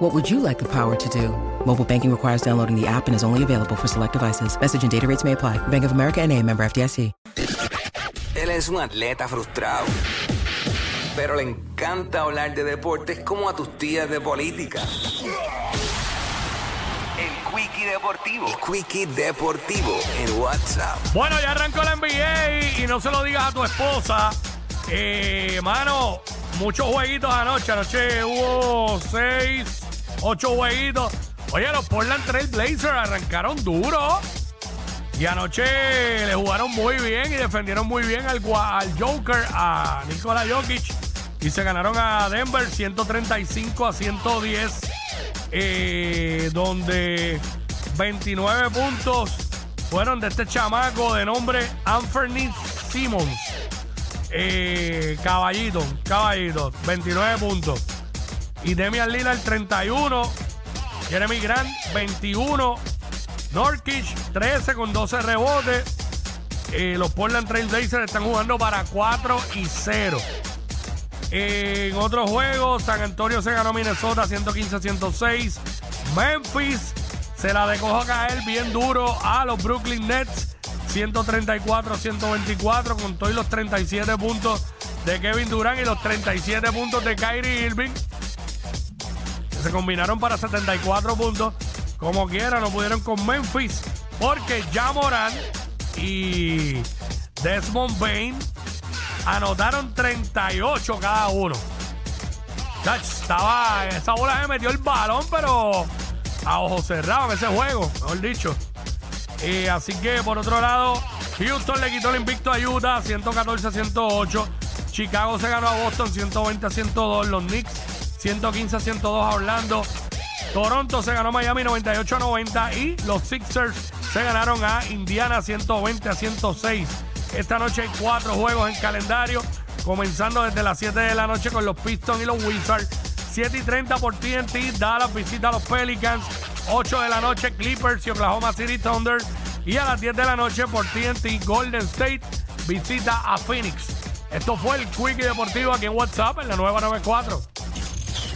What would you like the power to do? Mobile banking requires downloading the app and is only available for select devices. Message and data rates may apply. Bank of America and a member FDIC. Él es un atleta frustrado, pero le encanta hablar de deportes como a tus tías de política. El Quickie Deportivo. El Quickie Deportivo en WhatsApp. Bueno, ya arrancó la NBA y no se lo digas a tu esposa. Eh, mano, muchos jueguitos anoche. Anoche hubo seis, ocho jueguitos. Oye, los Portland Trail Blazers arrancaron duro. Y anoche le jugaron muy bien y defendieron muy bien al, al Joker, a Nikola Jokic. Y se ganaron a Denver 135 a 110. eh, donde 29 puntos fueron de este chamaco de nombre Anthony Simmons. Eh, caballito, caballito, 29 puntos. Y Demian Lillard 31. Jeremy Grant 21. Norkic 13 con 12 rebotes. Eh, los Portland Trail Blazers están jugando para 4 y 0. En otros juegos, San Antonio se ganó Minnesota 115-106. Memphis se la dejó caer bien duro a los Brooklyn Nets 134-124 con todos los 37 puntos de Kevin Durant y los 37 puntos de Kyrie Irving. Se combinaron para 74 puntos. Como quiera, no pudieron con Memphis porque ya Morán y Desmond Bain anotaron 38 cada uno. Estaba, esa bola se metió el balón, pero a ojos cerrados en ese juego, mejor dicho. Y así que por otro lado, Houston le quitó el invicto a Utah 114 a 108. Chicago se ganó a Boston 120 a 102. Los Knicks 115 a 102 a Orlando. Toronto se ganó Miami 98 a 90 y los Sixers se ganaron a Indiana 120 a 106. Esta noche hay cuatro juegos en calendario, comenzando desde las 7 de la noche con los Pistons y los Wizards. 7 y 30 por TNT, Dallas visita a los Pelicans. 8 de la noche Clippers y Oklahoma City Thunder. Y a las 10 de la noche por TNT, Golden State visita a Phoenix. Esto fue el Quickie Deportivo aquí en WhatsApp en la nueva 94.